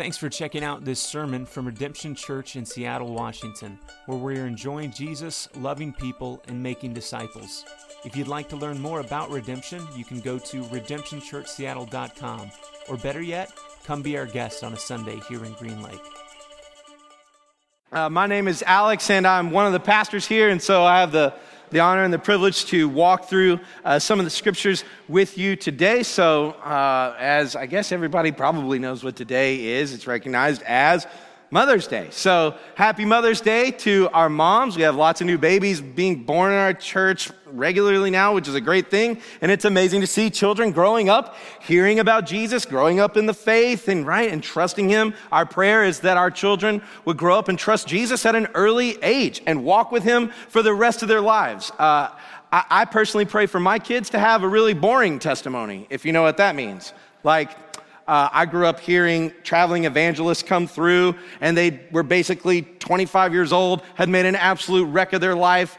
Thanks for checking out this sermon from Redemption Church in Seattle, Washington, where we are enjoying Jesus, loving people, and making disciples. If you'd like to learn more about Redemption, you can go to redemptionchurchseattle.com, or better yet, come be our guest on a Sunday here in Green Lake. Uh, my name is Alex, and I'm one of the pastors here, and so I have the the honor and the privilege to walk through uh, some of the scriptures with you today. So, uh, as I guess everybody probably knows what today is, it's recognized as Mother's Day. So, happy Mother's Day to our moms. We have lots of new babies being born in our church regularly now, which is a great thing. And it's amazing to see children growing up, hearing about Jesus, growing up in the faith and right and trusting him. Our prayer is that our children would grow up and trust Jesus at an early age and walk with him for the rest of their lives. Uh, I, I personally pray for my kids to have a really boring testimony, if you know what that means. Like, uh, I grew up hearing traveling evangelists come through, and they were basically 25 years old, had made an absolute wreck of their life,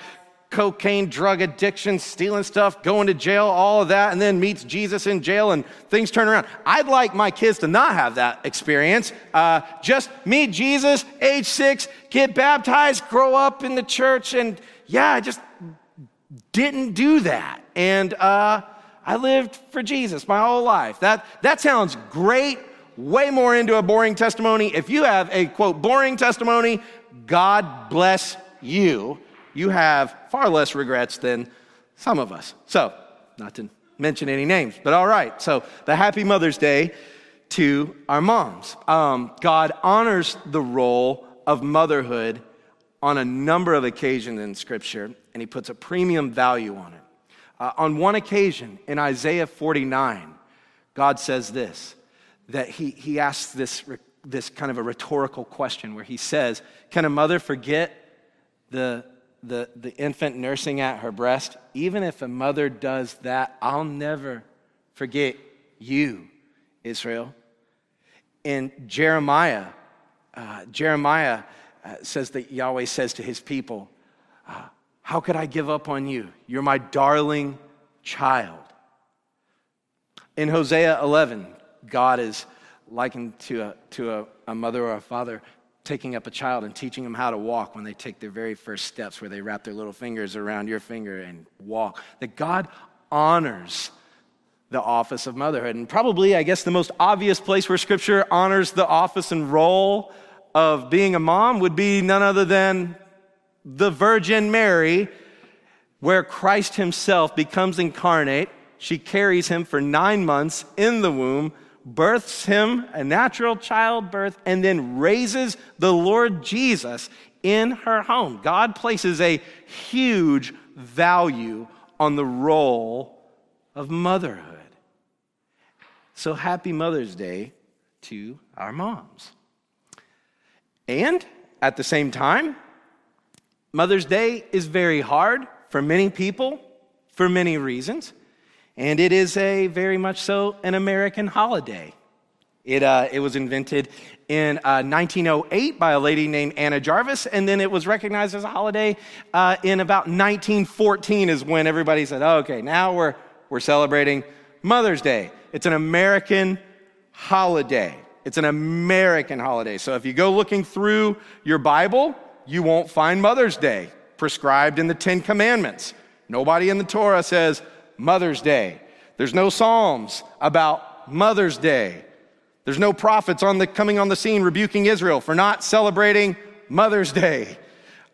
cocaine, drug addiction, stealing stuff, going to jail, all of that, and then meets Jesus in jail and things turn around. I'd like my kids to not have that experience. Uh, just meet Jesus, age six, get baptized, grow up in the church, and yeah, I just didn't do that. And uh, I lived for Jesus my whole life. That, that sounds great, way more into a boring testimony. If you have a quote, boring testimony, God bless you. You have far less regrets than some of us. So, not to mention any names, but all right. So, the Happy Mother's Day to our moms. Um, God honors the role of motherhood on a number of occasions in Scripture, and He puts a premium value on it. Uh, on one occasion in Isaiah 49, God says this that he, he asks this, this kind of a rhetorical question where he says, Can a mother forget the, the, the infant nursing at her breast? Even if a mother does that, I'll never forget you, Israel. In Jeremiah, uh, Jeremiah uh, says that Yahweh says to his people, uh, how could I give up on you? You're my darling child. In Hosea 11, God is likened to a, to a, a mother or a father taking up a child and teaching them how to walk when they take their very first steps, where they wrap their little fingers around your finger and walk. That God honors the office of motherhood. And probably, I guess, the most obvious place where Scripture honors the office and role of being a mom would be none other than the Virgin Mary, where Christ himself becomes incarnate. She carries him for nine months in the womb, births him a natural childbirth, and then raises the Lord Jesus in her home. God places a huge value on the role of motherhood. So happy Mother's Day to our moms. And at the same time, Mother's Day is very hard for many people for many reasons, and it is a very much so an American holiday. It, uh, it was invented in uh, 1908 by a lady named Anna Jarvis, and then it was recognized as a holiday uh, in about 1914, is when everybody said, oh, okay, now we're, we're celebrating Mother's Day. It's an American holiday. It's an American holiday. So if you go looking through your Bible, you won't find Mother's Day prescribed in the Ten Commandments. Nobody in the Torah says Mother's Day. There's no Psalms about Mother's Day. There's no prophets on the, coming on the scene rebuking Israel for not celebrating Mother's Day.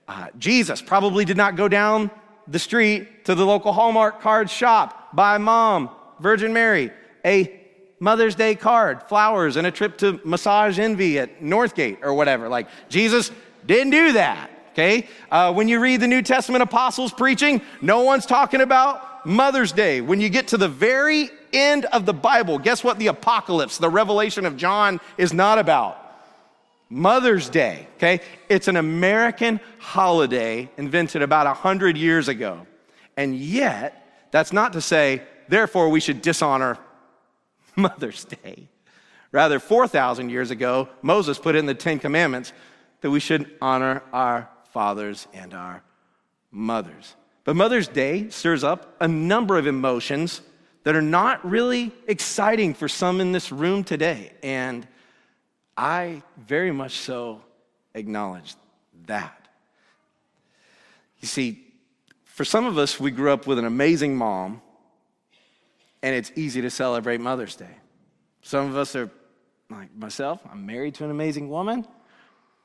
Uh, Jesus probably did not go down the street to the local Hallmark card shop, buy mom, Virgin Mary, a Mother's Day card, flowers, and a trip to Massage Envy at Northgate or whatever. Like, Jesus didn't do that, okay? Uh, when you read the New Testament apostles preaching, no one's talking about Mother's Day. When you get to the very end of the Bible, guess what the apocalypse, the revelation of John is not about? Mother's Day, okay? It's an American holiday invented about 100 years ago. And yet, that's not to say, therefore, we should dishonor Mother's Day. Rather, 4,000 years ago, Moses put in the Ten Commandments that we should honor our fathers and our mothers. But Mother's Day stirs up a number of emotions that are not really exciting for some in this room today. And I very much so acknowledge that. You see, for some of us, we grew up with an amazing mom, and it's easy to celebrate Mother's Day. Some of us are like myself, I'm married to an amazing woman,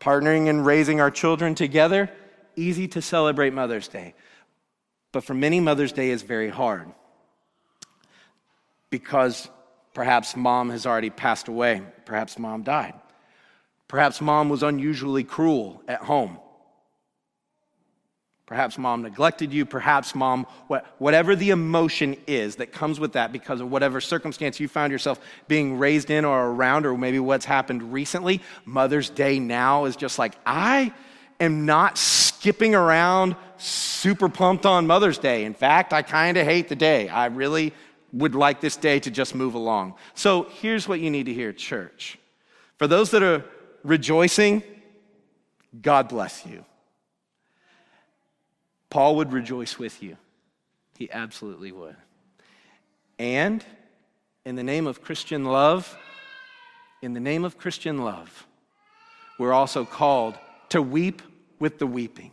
partnering and raising our children together, easy to celebrate Mother's Day. But for many, Mother's Day is very hard because perhaps mom has already passed away, perhaps mom died. Perhaps mom was unusually cruel at home. Perhaps mom neglected you. Perhaps mom, whatever the emotion is that comes with that because of whatever circumstance you found yourself being raised in or around, or maybe what's happened recently, Mother's Day now is just like, I am not skipping around super pumped on Mother's Day. In fact, I kind of hate the day. I really would like this day to just move along. So here's what you need to hear, church. For those that are rejoicing, God bless you. Paul would rejoice with you. He absolutely would. And in the name of Christian love, in the name of Christian love, we're also called to weep with the weeping.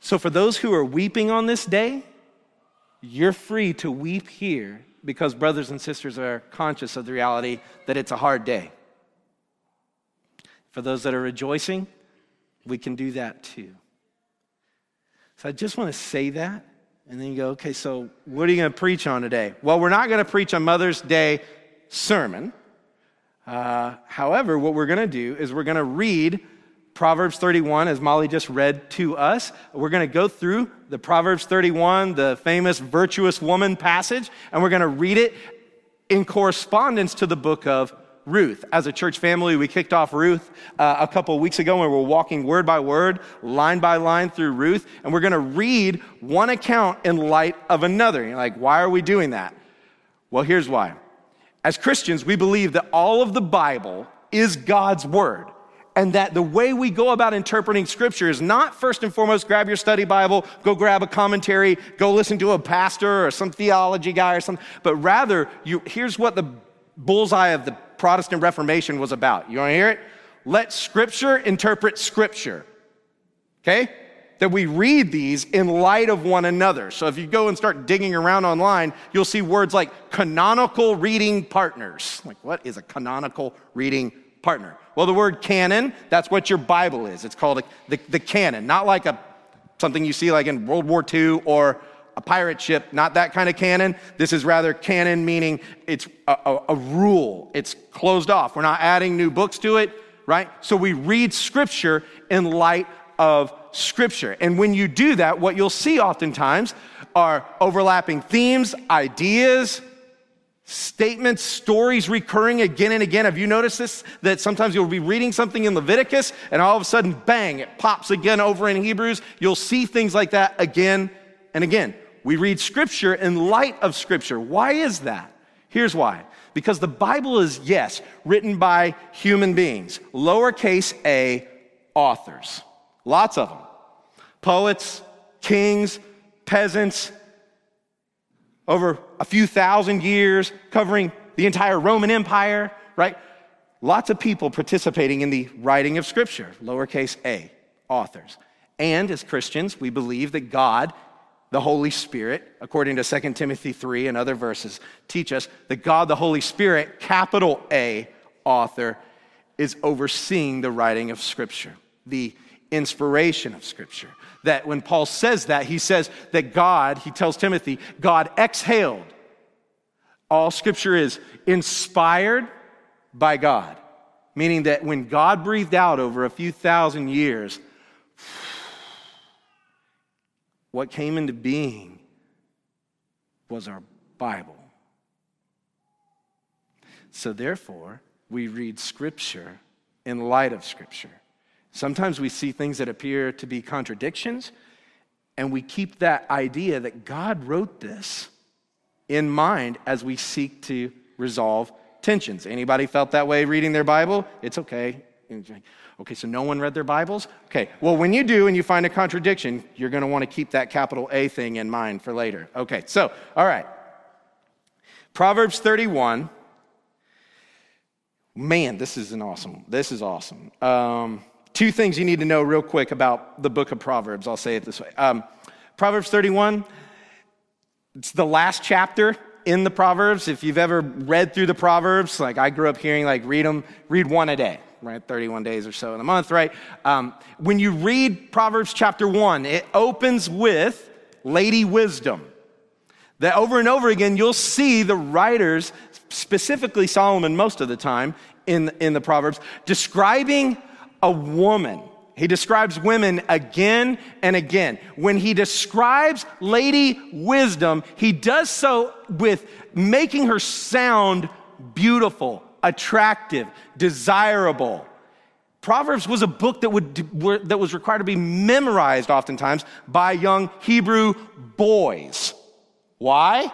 So, for those who are weeping on this day, you're free to weep here because brothers and sisters are conscious of the reality that it's a hard day. For those that are rejoicing, we can do that too. So I just want to say that. And then you go, okay, so what are you going to preach on today? Well, we're not going to preach a Mother's Day sermon. Uh, however, what we're going to do is we're going to read Proverbs 31, as Molly just read to us. We're going to go through the Proverbs 31, the famous virtuous woman passage, and we're going to read it in correspondence to the book of Ruth. As a church family, we kicked off Ruth uh, a couple weeks ago and we're walking word by word, line by line through Ruth, and we're going to read one account in light of another. You're like, why are we doing that? Well, here's why. As Christians, we believe that all of the Bible is God's word. And that the way we go about interpreting scripture is not first and foremost grab your study Bible, go grab a commentary, go listen to a pastor or some theology guy or something, but rather, you, here's what the bullseye of the Protestant Reformation was about. You want to hear it? Let Scripture interpret Scripture. Okay? That we read these in light of one another. So if you go and start digging around online, you'll see words like canonical reading partners. Like, what is a canonical reading partner? Well, the word canon, that's what your Bible is. It's called the, the canon, not like a something you see like in World War II or a pirate ship, not that kind of cannon. This is rather canon, meaning it's a, a, a, rule, it's closed off. We're not adding new books to it, right? So we read Scripture in light of Scripture. And when you do that, what you'll see oftentimes are overlapping themes, ideas, statements, stories recurring again and again. Have you noticed this? That sometimes you'll be reading something in Leviticus and all of a sudden, bang, it pops again over in Hebrews. You'll see things like that again and again. We read Scripture in light of Scripture. Why is that? Here's why. Because the Bible is, yes, written by human beings, lowercase a authors. Lots of them. Poets, kings, peasants, over a few thousand years, covering the entire Roman Empire, right? Lots of people participating in the writing of Scripture, lowercase a, authors. And as Christians, we believe that God the Holy Spirit, according to 2 Timothy 3 and other verses, teach us that God, the Holy Spirit, capital A, author, is overseeing the writing of Scripture, the inspiration of Scripture. That when Paul says that, he says that God, he tells Timothy, God exhaled. All Scripture is inspired by God, meaning that when God breathed out over a few thousand years, what came into being was our Bible. So, therefore, we read Scripture in light of Scripture. Sometimes we see things that appear to be contradictions, and we keep that idea that God wrote this in mind as we seek to resolve tensions. Anybody felt that way reading their Bible? It's okay. Okay, so no one read their Bibles? Okay, well, when you do and you find a contradiction, you're going to want to keep that capital A thing in mind for later. Okay, so, all right. Proverbs 31. Man, this is an awesome. This is awesome. Um, two things you need to know real quick about the book of Proverbs. I'll say it this way. Um, Proverbs 31, it's the last chapter in the Proverbs. If you've ever read through the Proverbs, like I grew up hearing, like read them, read one a day, right? 31 days or so in a month, right? Um, when you read Proverbs chapter one, it opens with Lady Wisdom. That over and over again, you'll see the writers, specifically Solomon most of the time in, in the Proverbs, describing a woman. He describes women again and again. When he describes Lady Wisdom, he does so with making her sound beautiful, attractive, desirable. Proverbs was a book that, would, that was required to be memorized oftentimes by young Hebrew boys. Why?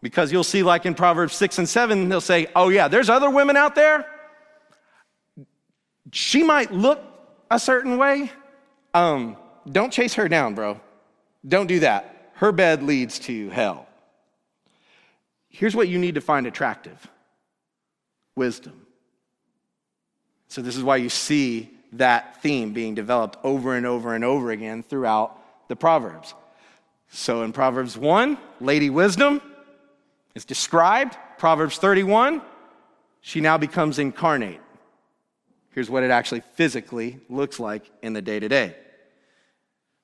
Because you'll see, like in Proverbs 6 and 7, they'll say, Oh, yeah, there's other women out there. She might look a certain way. Um, don't chase her down, bro. Don't do that. Her bed leads to hell. Here's what you need to find attractive wisdom. So, this is why you see that theme being developed over and over and over again throughout the Proverbs. So, in Proverbs 1, Lady Wisdom is described. Proverbs 31, she now becomes incarnate. Here's what it actually physically looks like in the day to day.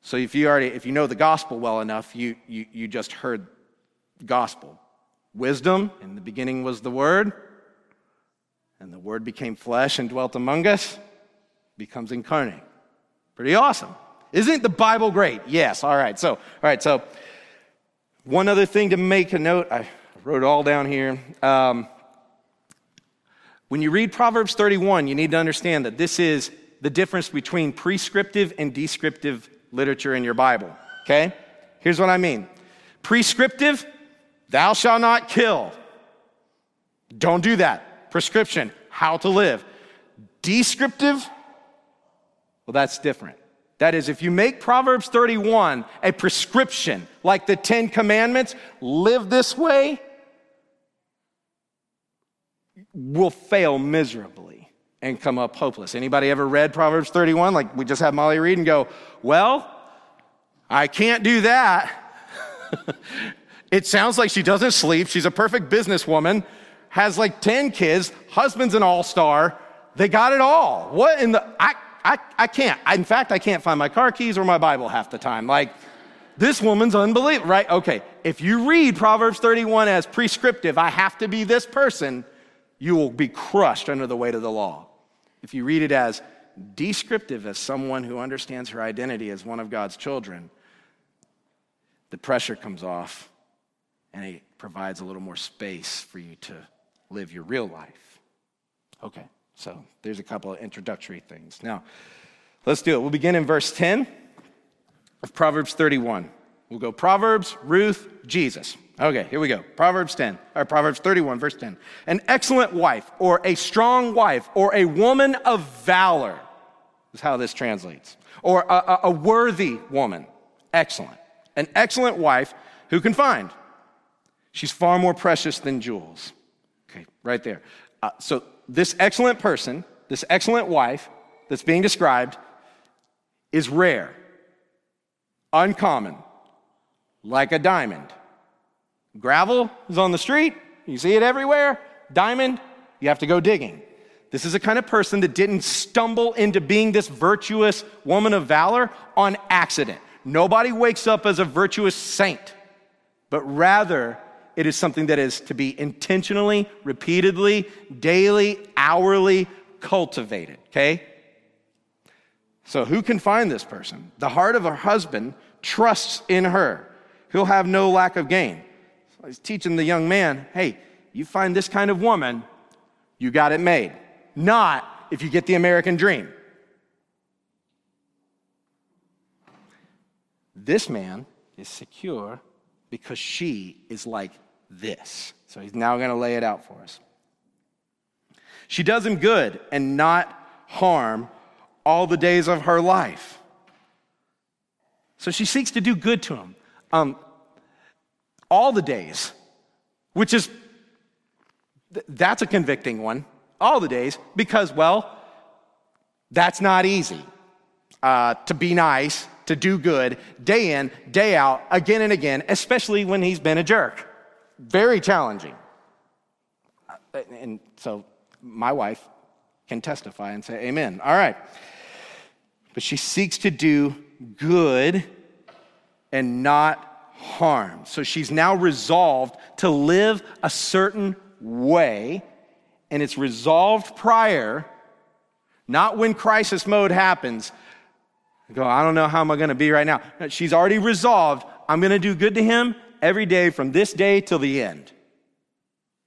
So if you already if you know the gospel well enough, you, you you just heard gospel. Wisdom, in the beginning was the word, and the word became flesh and dwelt among us, becomes incarnate. Pretty awesome. Isn't the Bible great? Yes. All right. So, all right. So, one other thing to make a note. I wrote it all down here. Um, when you read Proverbs 31, you need to understand that this is the difference between prescriptive and descriptive literature in your Bible. Okay? Here's what I mean prescriptive, thou shalt not kill. Don't do that. Prescription, how to live. Descriptive, well, that's different. That is, if you make Proverbs 31 a prescription, like the Ten Commandments, live this way, will fail miserably and come up hopeless. Anybody ever read Proverbs 31 like we just had Molly read and go, "Well, I can't do that." it sounds like she doesn't sleep. She's a perfect businesswoman, has like 10 kids, husband's an all-star. They got it all. What in the I I, I can't. I, in fact, I can't find my car keys or my Bible half the time. Like, this woman's unbelievable, right? Okay, if you read Proverbs 31 as prescriptive, I have to be this person, you will be crushed under the weight of the law. If you read it as descriptive, as someone who understands her identity as one of God's children, the pressure comes off and it provides a little more space for you to live your real life. Okay, so there's a couple of introductory things. Now, let's do it. We'll begin in verse 10 of Proverbs 31. We'll go Proverbs, Ruth, Jesus. Okay, here we go. Proverbs 10, or Proverbs 31, verse 10. An excellent wife, or a strong wife, or a woman of valor, is how this translates. Or a, a, a worthy woman. Excellent. An excellent wife who can find. She's far more precious than jewels. Right there. Uh, so, this excellent person, this excellent wife that's being described, is rare, uncommon, like a diamond Gravel is on the street, you see it everywhere. Diamond, you have to go digging. This is a kind of person that didn't stumble into being this virtuous woman of valor on accident. Nobody wakes up as a virtuous saint, but rather it is something that is to be intentionally, repeatedly, daily, hourly cultivated, okay? So, who can find this person? The heart of her husband trusts in her. He'll have no lack of gain. He's teaching the young man, hey, you find this kind of woman, you got it made. Not if you get the American dream. This man is secure because she is like this. So he's now going to lay it out for us. She does him good and not harm all the days of her life. So she seeks to do good to him. Um, all the days, which is, that's a convicting one. all the days, because, well, that's not easy. Uh, to be nice, to do good, day in, day out, again and again, especially when he's been a jerk. Very challenging. Uh, and so my wife can testify and say, Amen. All right. But she seeks to do good and not harm. So she's now resolved to live a certain way, and it's resolved prior, not when crisis mode happens. go, I don't know how am I going to be right now. She's already resolved, I'm going to do good to him every day from this day till the end.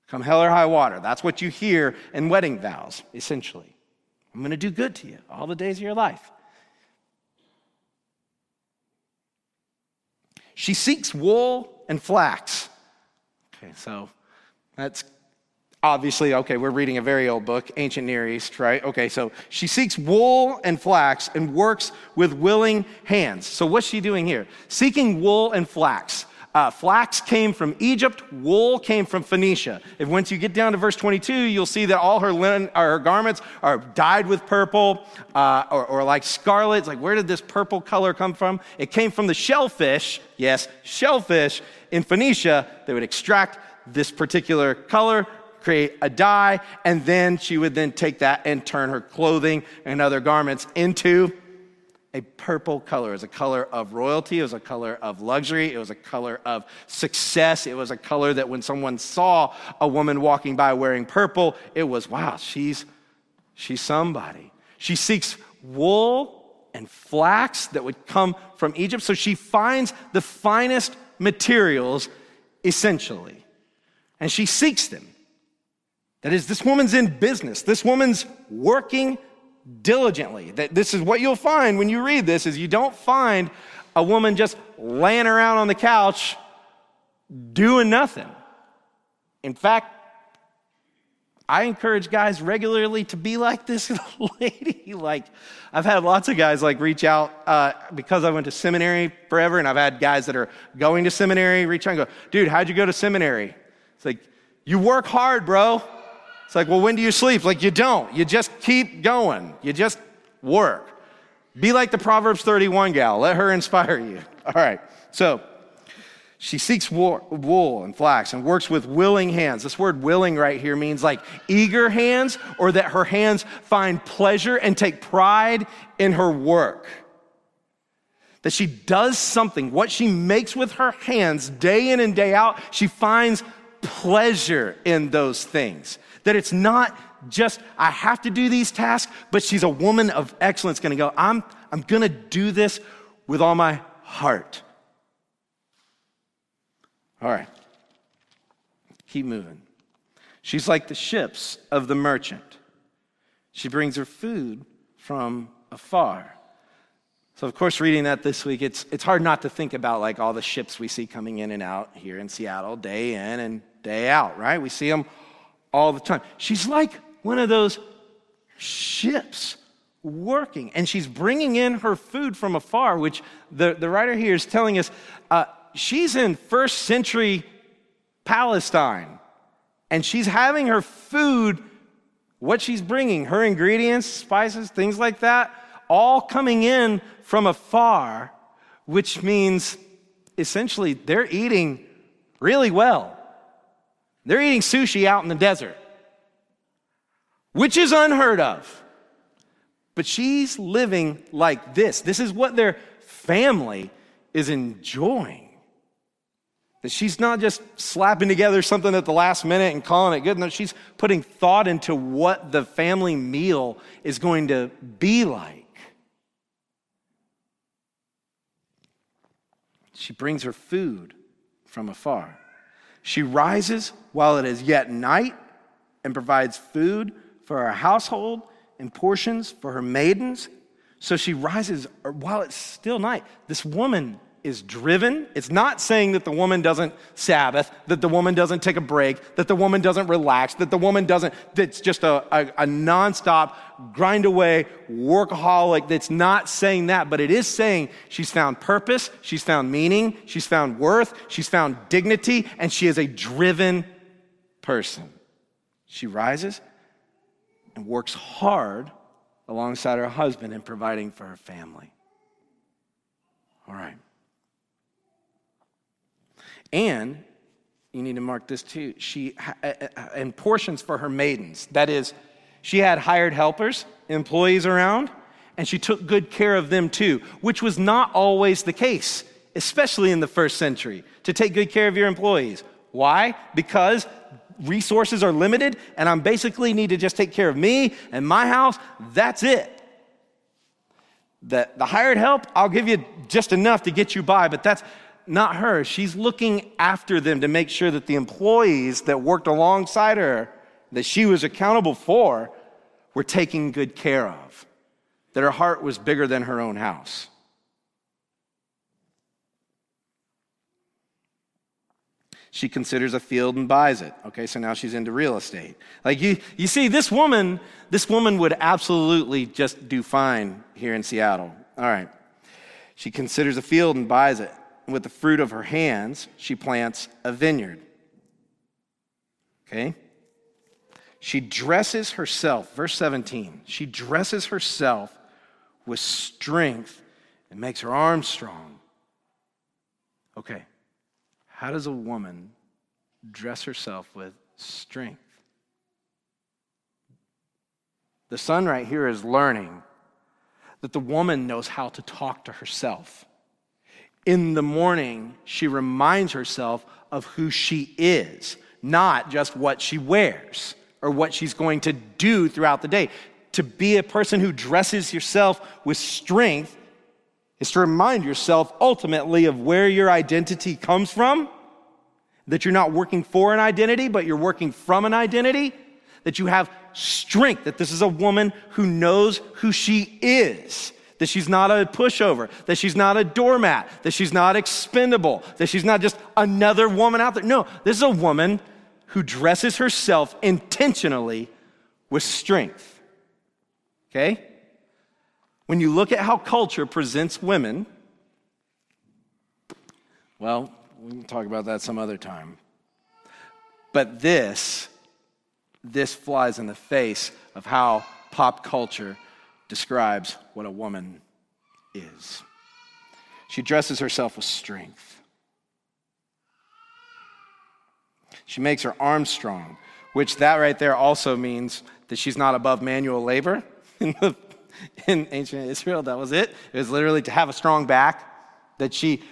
Come hell or high water. That's what you hear in wedding vows, essentially. I'm going to do good to you all the days of your life. She seeks wool and flax. Okay, so that's obviously, okay, we're reading a very old book, Ancient Near East, right? Okay, so she seeks wool and flax and works with willing hands. So what's she doing here? Seeking wool and flax. Uh, flax came from Egypt, wool came from Phoenicia. If once you get down to verse 22, you'll see that all her linen, her garments are dyed with purple uh, or, or like scarlet. It's like, where did this purple color come from? It came from the shellfish, yes, shellfish in Phoenicia. They would extract this particular color, create a dye, and then she would then take that and turn her clothing and other garments into a purple color. It was a color of royalty. It was a color of luxury. It was a color of success. It was a color that when someone saw a woman walking by wearing purple, it was, wow, she's, she's somebody. She seeks wool and flax that would come from Egypt. So she finds the finest materials, essentially, and she seeks them. That is, this woman's in business. This woman's working diligently. That this is what you'll find when you read this is you don't find a woman just laying around on the couch doing nothing. In fact, I encourage guys regularly to be like this lady. like, I've had lots of guys like reach out uh, because I went to seminary forever, and I've had guys that are going to seminary reach out and go, "Dude, how'd you go to seminary?" It's like, you work hard, bro. It's like, well, when do you sleep? Like, you don't. You just keep going. You just work. Be like the Proverbs 31 gal. Let her inspire you. All right. So, she seeks wool and flax and works with willing hands. This word willing right here means like eager hands or that her hands find pleasure and take pride in her work. That she does something, what she makes with her hands day in and day out, she finds pleasure in those things. That it's not just, I have to do these tasks, but she's a woman of excellence, gonna go, I'm, I'm gonna do this with all my heart. All right. Keep moving. She's like the ships of the merchant. She brings her food from afar. So, of course, reading that this week, it's, it's hard not to think about like all the ships we see coming in and out here in Seattle, day in and day out, right? We see them all the time. She's like one of those ships working, and she's bringing in her food from afar, which the, the writer here is telling us uh, she's in first century Palestine, and she's having her food, what she's bringing, her ingredients, spices, things like that, all coming in from afar, which means essentially they're eating really well. They're eating sushi out in the desert, which is unheard of. But she's living like this. This is what their family is enjoying. That she's not just slapping together something at the last minute and calling it good. No, she's putting thought into what the family meal is going to be like. She brings her food from afar. She rises while it is yet night and provides food for her household and portions for her maidens. So she rises while it's still night. This woman is driven. It's not saying that the woman doesn't Sabbath, that the woman doesn't take a break, that the woman doesn't relax, that the woman doesn't, that's just a, a, a nonstop, grind away, workaholic. That's not saying that, but it is saying she's found purpose, she's found meaning, she's found worth, she's found dignity, and she is a driven person. She rises and works hard alongside her husband in providing for her family. All right. And you need to mark this too. She and uh, uh, uh, portions for her maidens. That is, she had hired helpers, employees around, and she took good care of them too, which was not always the case, especially in the first century, to take good care of your employees. Why? Because resources are limited and I'm basically need to just take care of me and my house. That's it. The, the hired help, I'll give you just enough to get you by, but that's not her. She's looking after them to make sure that the employees that worked alongside her, that she was accountable for, were taken good care of that her heart was bigger than her own house. She considers a field and buys it. Okay, so now she's into real estate. Like you, you see, this woman, this woman would absolutely just do fine here in Seattle. All right. She considers a field and buys it. And with the fruit of her hands, she plants a vineyard. Okay? She dresses herself, verse 17, she dresses herself with strength and makes her arms strong. Okay, how does a woman dress herself with strength? The son right here is learning that the woman knows how to talk to herself. In the morning, she reminds herself of who she is, not just what she wears or what she's going to do throughout the day. To be a person who dresses yourself with strength is to remind yourself ultimately of where your identity comes from, that you're not working for an identity, but you're working from an identity, that you have strength, that this is a woman who knows who she is, that she's not a pushover, that she's not a doormat, that she's not expendable, that she's not just another woman out there. No, this is a woman who dresses herself intentionally with strength. Okay? When you look at how culture presents women, well, we can talk about that some other time. But this, this flies in the face of how pop culture describes what a woman is. She dresses herself with strength. She makes her arms strong, which that right there also means that she's not above manual labor. in, the, in ancient Israel. That was it. It was literally to have a strong back. That she,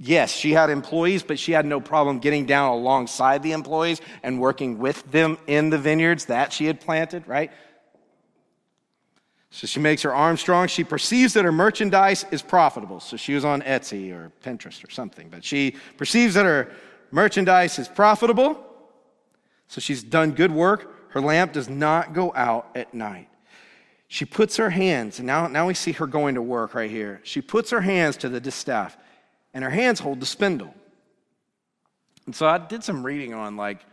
yes, she had employees, but she had no problem getting down alongside the employees and working with them in the vineyards that she had planted, right? So she makes her arm strong. She perceives that her merchandise is profitable. So she was on Etsy or Pinterest or something, but she perceives that her merchandise is profitable. So she's done good work. Her lamp does not go out at night. She puts her hands, and now, now we see her going to work right here. She puts her hands to the distaff, and her hands hold the spindle. And so I did some reading on like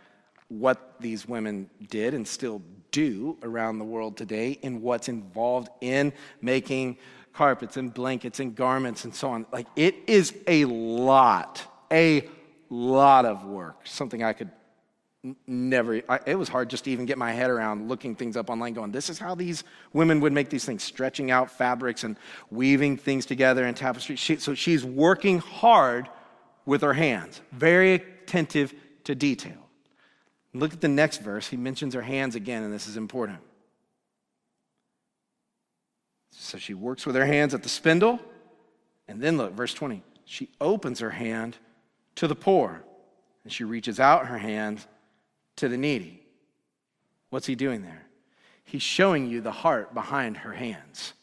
what these women did and still do around the world today and what's involved in making carpets and blankets and garments and so on. Like it is a lot, a lot of work. Something I could never I, it was hard just to even get my head around looking things up online going this is how these women would make these things stretching out fabrics and weaving things together in tapestry she, so she's working hard with her hands very attentive to detail look at the next verse he mentions her hands again and this is important so she works with her hands at the spindle and then look verse 20 she opens her hand to the poor and she reaches out her hand to the needy. What's he doing there? He's showing you the heart behind her hands.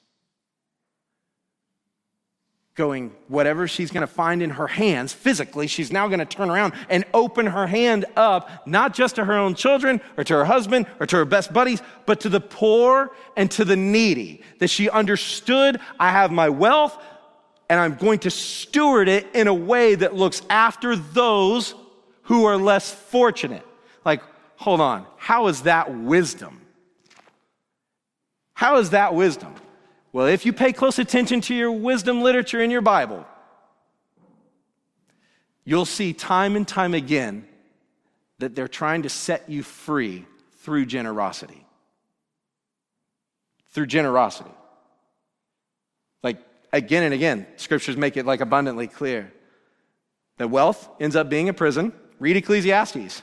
Going, whatever she's going to find in her hands physically, she's now going to turn around and open her hand up, not just to her own children or to her husband or to her best buddies, but to the poor and to the needy. That she understood, I have my wealth and I'm going to steward it in a way that looks after those who are less fortunate. Like, hold on, how is that wisdom? How is that wisdom? Well, if you pay close attention to your wisdom literature in your Bible, you'll see time and time again that they're trying to set you free through generosity. through generosity. Like again and again, scriptures make it like abundantly clear that wealth ends up being a prison. Read Ecclesiastes.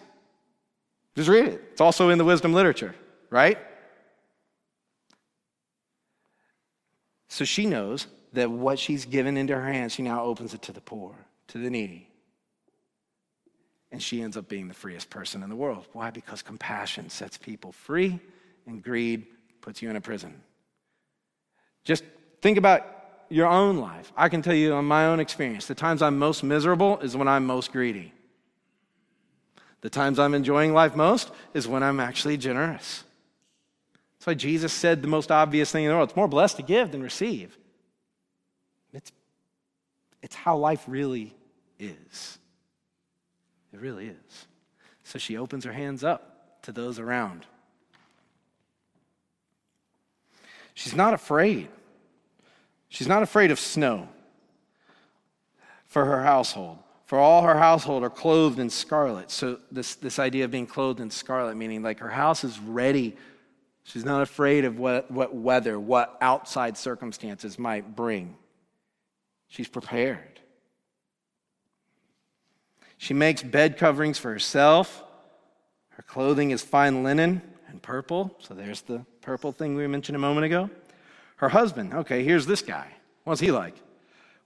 Just read it. It's also in the wisdom literature, right? So she knows that what she's given into her hands, she now opens it to the poor, to the needy. And she ends up being the freest person in the world. Why? Because compassion sets people free and greed puts you in a prison. Just think about your own life. I can tell you on my own experience, the times I'm most miserable is when I'm most greedy. The times I'm enjoying life most is when I'm actually generous. That's why Jesus said the most obvious thing in the world it's more blessed to give than receive. It's, it's how life really is. It really is. So she opens her hands up to those around. She's not afraid. She's not afraid of snow for her household. For all her household are clothed in scarlet. So, this, this idea of being clothed in scarlet, meaning like her house is ready. She's not afraid of what, what weather, what outside circumstances might bring. She's prepared. She makes bed coverings for herself. Her clothing is fine linen and purple. So, there's the purple thing we mentioned a moment ago. Her husband, okay, here's this guy. What's he like?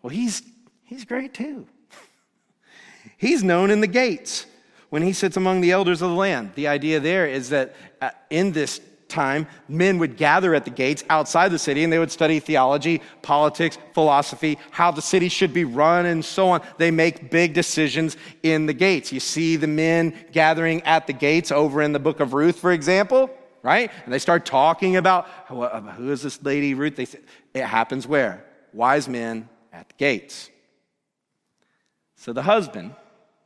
Well, he's, he's great too. he's known in the gates when he sits among the elders of the land. The idea there is that uh, in this time, men would gather at the gates outside the city and they would study theology, politics, philosophy, how the city should be run, and so on. They make big decisions in the gates. You see the men gathering at the gates over in the book of Ruth, for example right? And they start talking about who uh, is this lady Ruth? They say, it happens where? Wise men at the gates. So the husband,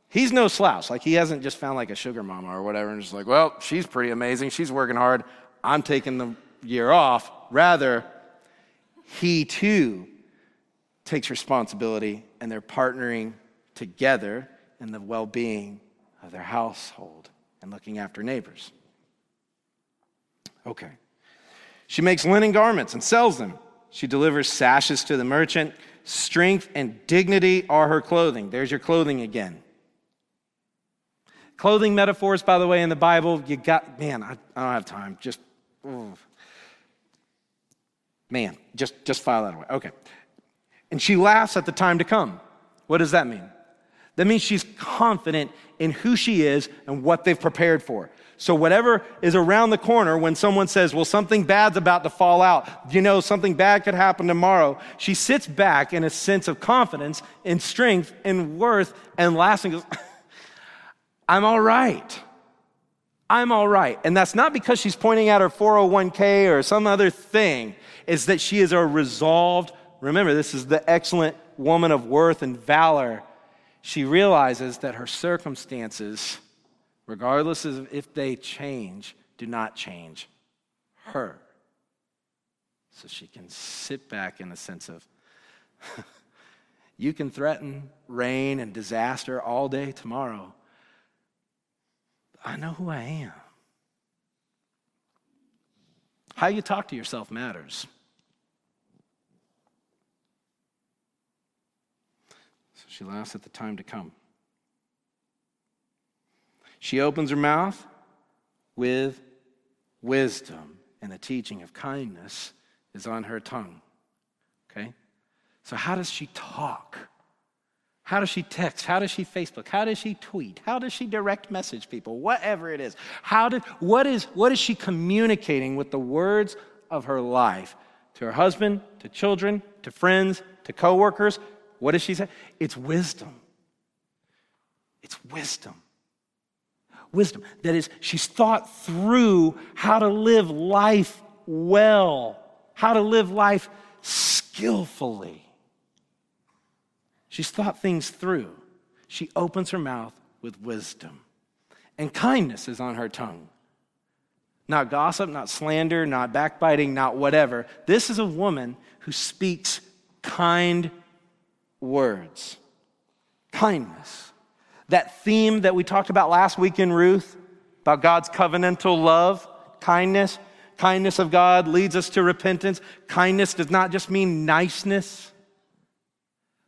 he's no slouch. Like he hasn't just found like a sugar mama or whatever and just like, well, she's pretty amazing. She's working hard. I'm taking the year off. Rather, he too takes responsibility and they're partnering together in the well being of their household and looking after neighbors. Okay. She makes linen garments and sells them. She delivers sashes to the merchant. Strength and dignity are her clothing. There's your clothing again. Clothing metaphors, by the way, in the Bible, you got, man, I, I don't have time. Just, ooh. man, just, just file that away. Okay. And she laughs at the time to come. What does that mean? That means she's confident in who she is and what they've prepared for. So, whatever is around the corner when someone says, Well, something bad's about to fall out, you know, something bad could happen tomorrow, she sits back in a sense of confidence and strength and worth and lasting goes, I'm all right. I'm all right. And that's not because she's pointing out her 401k or some other thing, it's that she is a resolved, remember, this is the excellent woman of worth and valor. She realizes that her circumstances regardless of if they change, do not change her. So she can sit back in a sense of, you can threaten rain and disaster all day tomorrow. I know who I am. How you talk to yourself matters. So she laughs at the time to come. She opens her mouth with wisdom, and the teaching of kindness is on her tongue. Okay? So, how does she talk? How does she text? How does she Facebook? How does she tweet? How does she direct message people? Whatever it is. How did, what, is, what is she communicating with the words of her life to her husband, to children, to friends, to coworkers? What does she say? It's wisdom. It's wisdom wisdom. That is, she's thought through how to live life well, how to live life skillfully. She's thought things through. She opens her mouth with wisdom. And kindness is on her tongue. Not gossip, not slander, not backbiting, not whatever. This is a woman who speaks kind words. Kindness. That theme that we talked about last week in Ruth about God's covenantal love, kindness, kindness of God leads us to repentance. Kindness does not just mean niceness,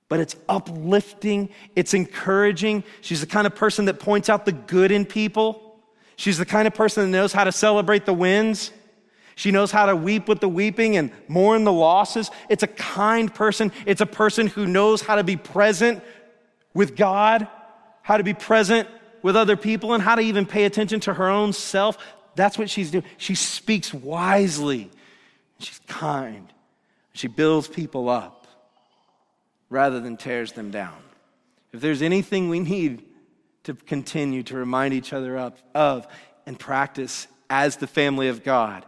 but it's uplifting, it's encouraging. She's the kind of person that points out the good in people. She's the kind of person that knows how to celebrate the wins. She knows how to weep with the weeping and mourn the losses. It's a kind person. It's a person who knows how to be present with God, how to be present with other people, and how to even pay attention to her own self. That's what she's doing. She speaks wisely. She's kind. She builds people up rather than tears them down. If there's anything we need to continue to remind each other of and practice as the family of God,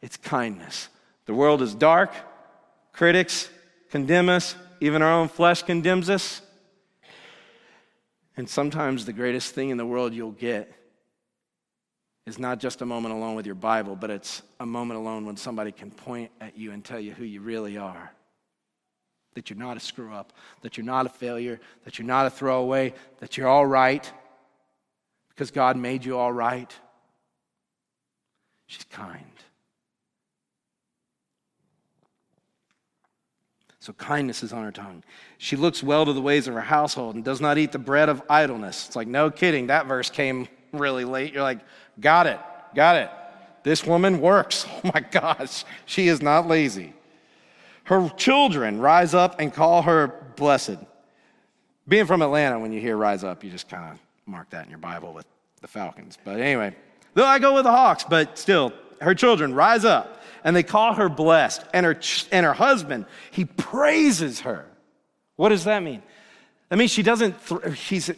it's kindness. The world is dark, critics condemn us, even our own flesh condemns us. And sometimes the greatest thing in the world you'll get is not just a moment alone with your Bible, but it's a moment alone when somebody can point at you and tell you who you really are. That you're not a screw up, that you're not a failure, that you're not a throwaway, that you're all right because God made you all right. She's kind. So kindness is on her tongue. She looks well to the ways of her household and does not eat the bread of idleness. It's like, no kidding, that verse came really late. You're like, got it, got it. This woman works. Oh my gosh, she is not lazy. Her children rise up and call her blessed. Being from Atlanta, when you hear rise up, you just kind of mark that in your Bible with the Falcons. But anyway, though I go with the Hawks, but still, her children rise up and they call her blessed. And her, and her husband, he praises her. What does that mean? That means she doesn't, th- she's,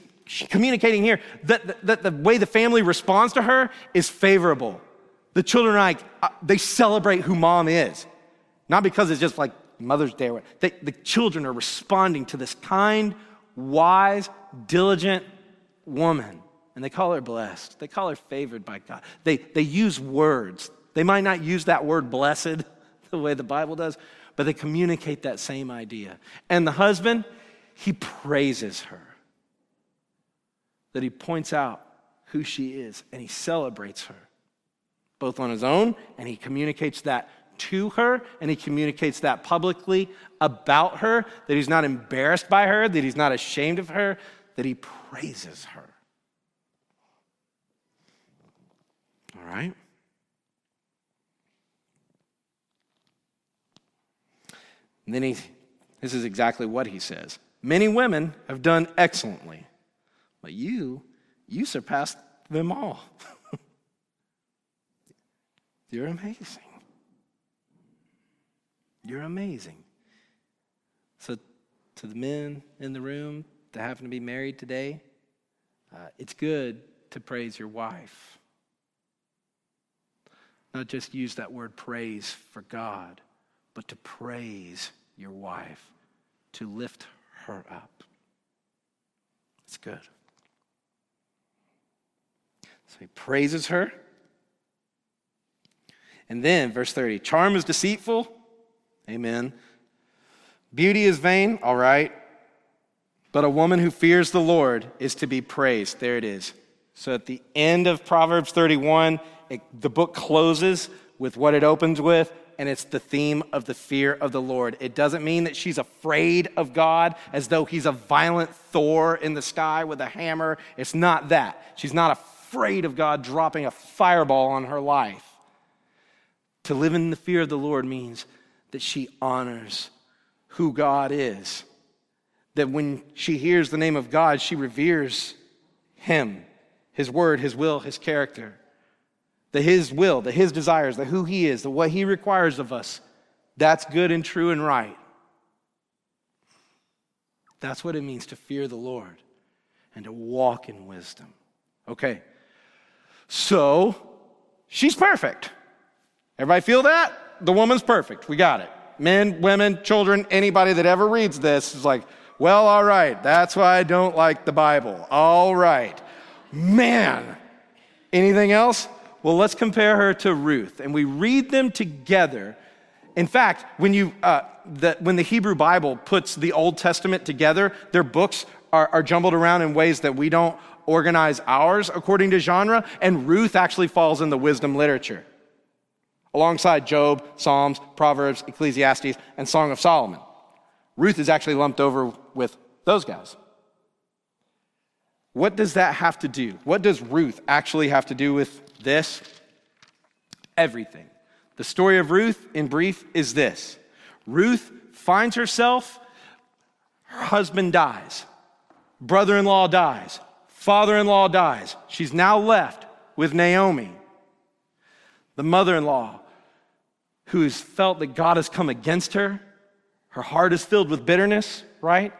communicating here that, that, that the way the family responds to her is favorable. The children are like, uh, they celebrate who mom is. Not because it's just like Mother's Day. They, the children are responding to this kind, wise, diligent woman. And they call her blessed. They call her favored by God. They, they use words they might not use that word blessed the way the Bible does, but they communicate that same idea. And the husband, he praises her. That he points out who she is and he celebrates her, both on his own, and he communicates that to her, and he communicates that publicly about her, that he's not embarrassed by her, that he's not ashamed of her, that he praises her. All right? And then he, this is exactly what he says Many women have done excellently, but you, you surpassed them all. You're amazing. You're amazing. So, to the men in the room that happen to be married today, uh, it's good to praise your wife. Not just use that word praise for God, but to praise your wife, to lift her up. It's good. So he praises her. And then, verse 30 charm is deceitful. Amen. Beauty is vain. All right. But a woman who fears the Lord is to be praised. There it is. So at the end of Proverbs 31, it, the book closes with what it opens with and it's the theme of the fear of the Lord. It doesn't mean that she's afraid of God as though he's a violent Thor in the sky with a hammer. It's not that. She's not afraid of God dropping a fireball on her life. To live in the fear of the Lord means that she honors who God is. That when she hears the name of God, she reveres him, his word, his will, his character That His will, that His desires, that who He is, that what He requires of us. That's good and true and right. That's what it means to fear the Lord and to walk in wisdom. Okay, so she's perfect. Everybody feel that? The woman's perfect. We got it. Men, women, children, anybody that ever reads this is like, well, all right, that's why I don't like the Bible. All right. Man, anything else? Well, let's compare her to Ruth. And we read them together. In fact, when, you, uh, the, when the Hebrew Bible puts the Old Testament together, their books are, are jumbled around in ways that we don't organize ours according to genre. And Ruth actually falls in the wisdom literature. Alongside Job, Psalms, Proverbs, Ecclesiastes, and Song of Solomon. Ruth is actually lumped over with those guys. What does that have to do? What does Ruth actually have to do with this? Everything. The story of Ruth, in brief, is this Ruth finds herself, her husband dies, brother in law dies, father in law dies. She's now left with Naomi, the mother in law, who has felt that God has come against her. Her heart is filled with bitterness, right?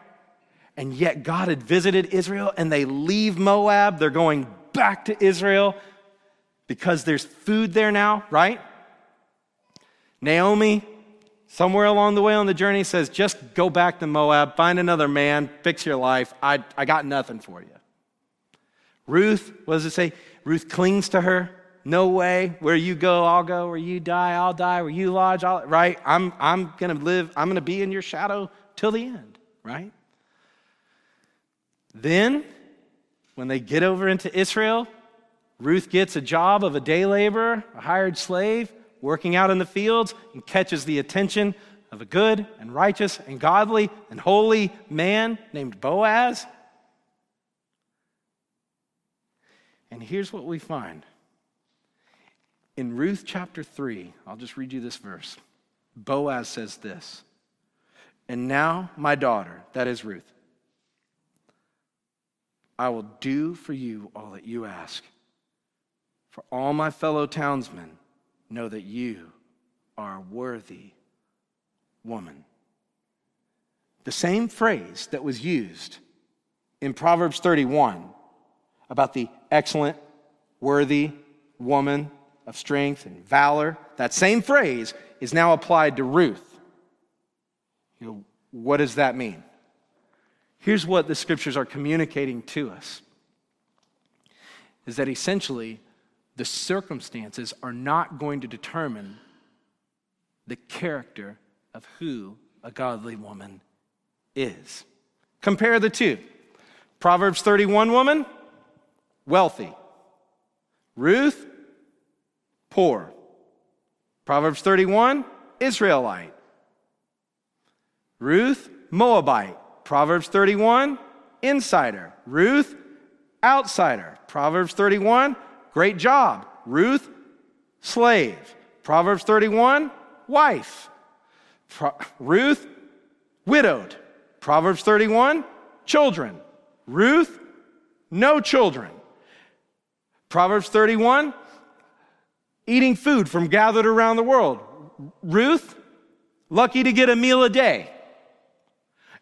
And yet God had visited Israel and they leave Moab. They're going back to Israel because there's food there now, right? Naomi, somewhere along the way on the journey, says, Just go back to Moab, find another man, fix your life. I, I got nothing for you. Ruth, what does it say? Ruth clings to her. No way. Where you go, I'll go. Where you die, I'll die. Where you lodge, I'll, right? I'm, I'm going to live, I'm going to be in your shadow till the end, right? Then, when they get over into Israel, Ruth gets a job of a day laborer, a hired slave, working out in the fields, and catches the attention of a good and righteous and godly and holy man named Boaz. And here's what we find in Ruth chapter 3, I'll just read you this verse. Boaz says this And now, my daughter, that is Ruth, I will do for you all that you ask. For all my fellow townsmen know that you are a worthy woman. The same phrase that was used in Proverbs 31 about the excellent, worthy woman of strength and valor, that same phrase is now applied to Ruth. You know, what does that mean? Here's what the scriptures are communicating to us is that essentially the circumstances are not going to determine the character of who a godly woman is. Compare the two. Proverbs 31 woman, wealthy. Ruth, poor. Proverbs 31, Israelite. Ruth, Moabite. Proverbs 31, insider. Ruth, outsider. Proverbs 31, great job. Ruth, slave. Proverbs 31, wife. Pro- Ruth, widowed. Proverbs 31, children. Ruth, no children. Proverbs 31, eating food from gathered around the world. Ruth, lucky to get a meal a day.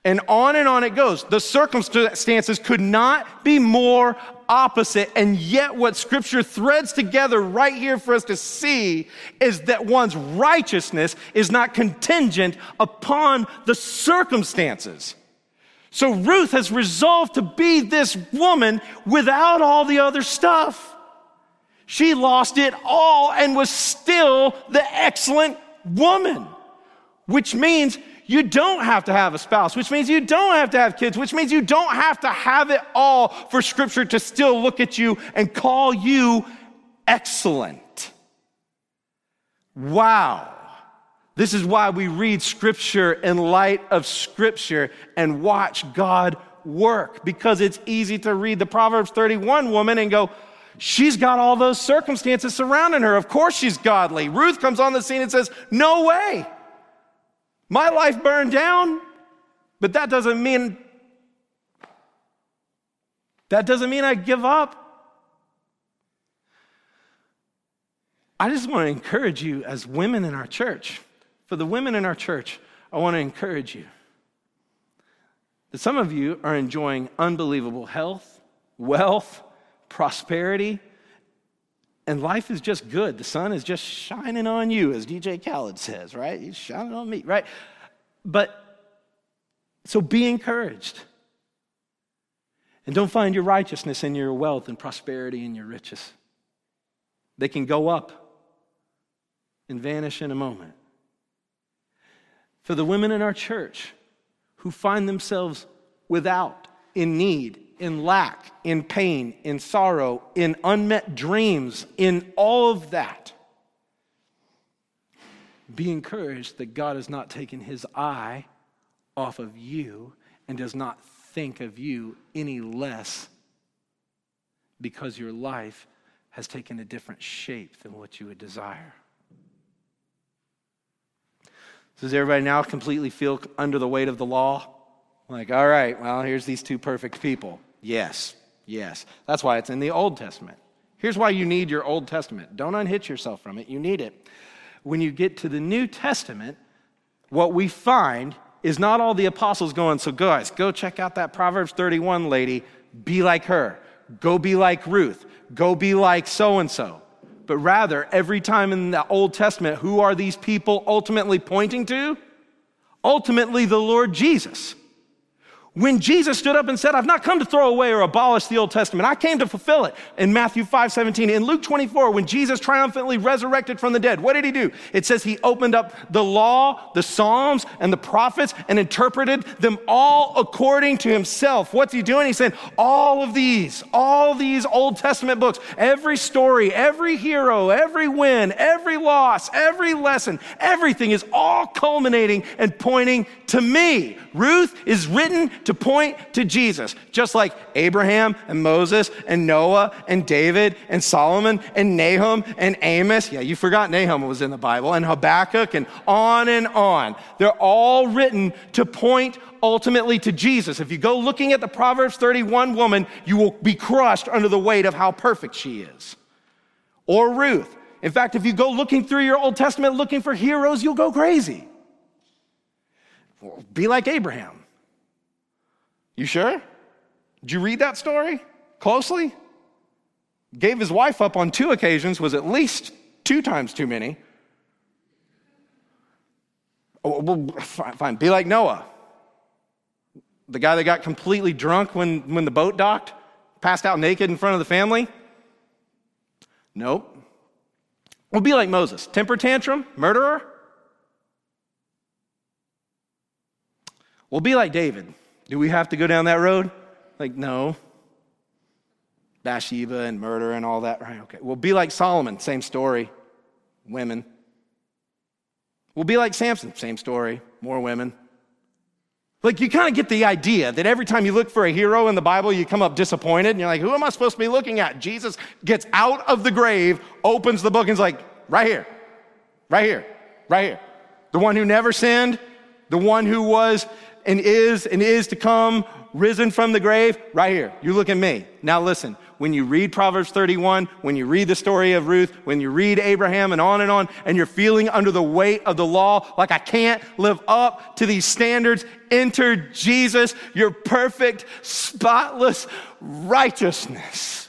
And on and on it goes. The circumstances could not be more opposite. And yet, what scripture threads together right here for us to see is that one's righteousness is not contingent upon the circumstances. So, Ruth has resolved to be this woman without all the other stuff. She lost it all and was still the excellent woman, which means you don't have to have a spouse, which means you don't have to have kids, which means you don't have to have it all for Scripture to still look at you and call you excellent. Wow. This is why we read Scripture in light of Scripture and watch God work, because it's easy to read the Proverbs 31 woman and go, She's got all those circumstances surrounding her. Of course, she's godly. Ruth comes on the scene and says, No way. My life burned down, but that doesn't mean that doesn't mean I give up. I just want to encourage you as women in our church. For the women in our church, I want to encourage you that some of you are enjoying unbelievable health, wealth, prosperity, and life is just good. The sun is just shining on you, as DJ Khaled says, right? He's shining on me, right? But so be encouraged. And don't find your righteousness in your wealth and prosperity and your riches. They can go up and vanish in a moment. For the women in our church who find themselves without, in need, in lack, in pain, in sorrow, in unmet dreams, in all of that. be encouraged that God has not taken his eye off of you and does not think of you any less because your life has taken a different shape than what you would desire. Does everybody now completely feel under the weight of the law? Like, all right, well, here's these two perfect people. Yes, yes. That's why it's in the Old Testament. Here's why you need your Old Testament. Don't unhitch yourself from it, you need it. When you get to the New Testament, what we find is not all the apostles going, so guys, go check out that Proverbs 31 lady, be like her. Go be like Ruth. Go be like so and so. But rather, every time in the Old Testament, who are these people ultimately pointing to? Ultimately, the Lord Jesus. When Jesus stood up and said, I've not come to throw away or abolish the Old Testament, I came to fulfill it in Matthew 5 17. In Luke 24, when Jesus triumphantly resurrected from the dead, what did he do? It says he opened up the law, the Psalms, and the prophets and interpreted them all according to himself. What's he doing? He said, All of these, all these Old Testament books, every story, every hero, every win, every loss, every lesson, everything is all culminating and pointing to me. Ruth is written to point to Jesus, just like Abraham and Moses and Noah and David and Solomon and Nahum and Amos. Yeah, you forgot Nahum was in the Bible, and Habakkuk and on and on. They're all written to point ultimately to Jesus. If you go looking at the Proverbs 31 woman, you will be crushed under the weight of how perfect she is. Or Ruth. In fact, if you go looking through your Old Testament looking for heroes, you'll go crazy. Be like Abraham. You sure? Did you read that story closely? Gave his wife up on two occasions, was at least two times too many. Oh, well, fine, fine. Be like Noah. The guy that got completely drunk when, when the boat docked, passed out naked in front of the family? Nope. Well, be like Moses. Temper tantrum, murderer? Well, be like David. Do we have to go down that road? Like, no. Bathsheba and murder and all that, right? Okay. We'll be like Solomon, same story, women. We'll be like Samson, same story, more women. Like, you kind of get the idea that every time you look for a hero in the Bible, you come up disappointed and you're like, who am I supposed to be looking at? Jesus gets out of the grave, opens the book, and is like, right here, right here, right here. The one who never sinned, the one who was and is and is to come, risen from the grave, right here. You look at me. Now listen, when you read Proverbs 31, when you read the story of Ruth, when you read Abraham and on and on, and you're feeling under the weight of the law, like I can't live up to these standards, enter Jesus, your perfect, spotless righteousness.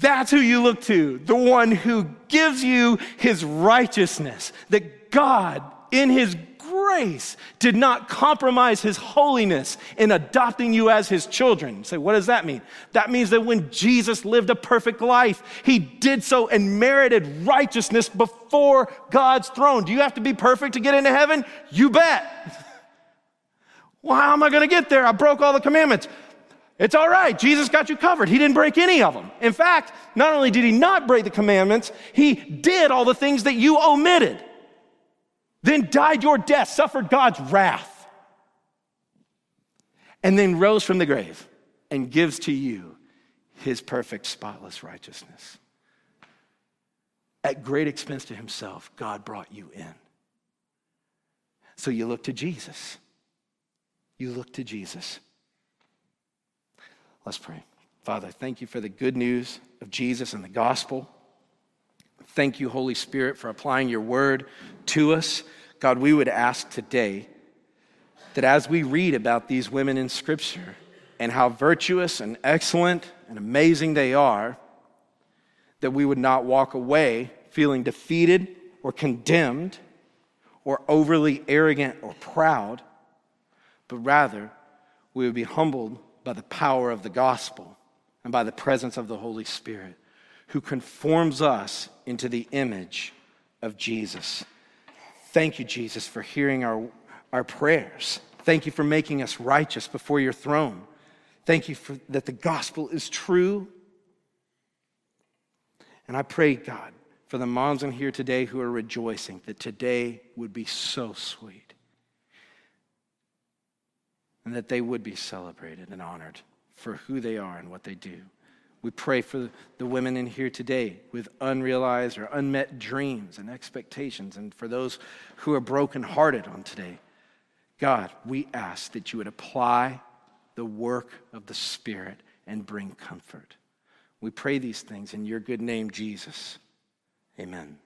That's who you look to, the one who gives you his righteousness, that God in his grace did not compromise his holiness in adopting you as his children. You say, what does that mean? That means that when Jesus lived a perfect life, he did so and merited righteousness before God's throne. Do you have to be perfect to get into heaven? You bet. Well, how am I going to get there? I broke all the commandments. It's all right. Jesus got you covered. He didn't break any of them. In fact, not only did he not break the commandments, he did all the things that you omitted then died your death, suffered God's wrath, and then rose from the grave and gives to you his perfect, spotless righteousness. At great expense to himself, God brought you in. So you look to Jesus. You look to Jesus. Let's pray. Father, thank you for the good news of Jesus and the gospel. Thank you, Holy Spirit, for applying your word to us. God, we would ask today that as we read about these women in Scripture and how virtuous and excellent and amazing they are, that we would not walk away feeling defeated or condemned or overly arrogant or proud, but rather we would be humbled by the power of the gospel and by the presence of the Holy Spirit who conforms us into the image of Jesus. Thank you, Jesus, for hearing our, our prayers. Thank you for making us righteous before your throne. Thank you for that the gospel is true. And I pray, God, for the moms in here today who are rejoicing that today would be so sweet and that they would be celebrated and honored for who they are and what they do. We pray for the women in here today with unrealized or unmet dreams and expectations, and for those who are brokenhearted on today. God, we ask that you would apply the work of the Spirit and bring comfort. We pray these things in your good name, Jesus. Amen.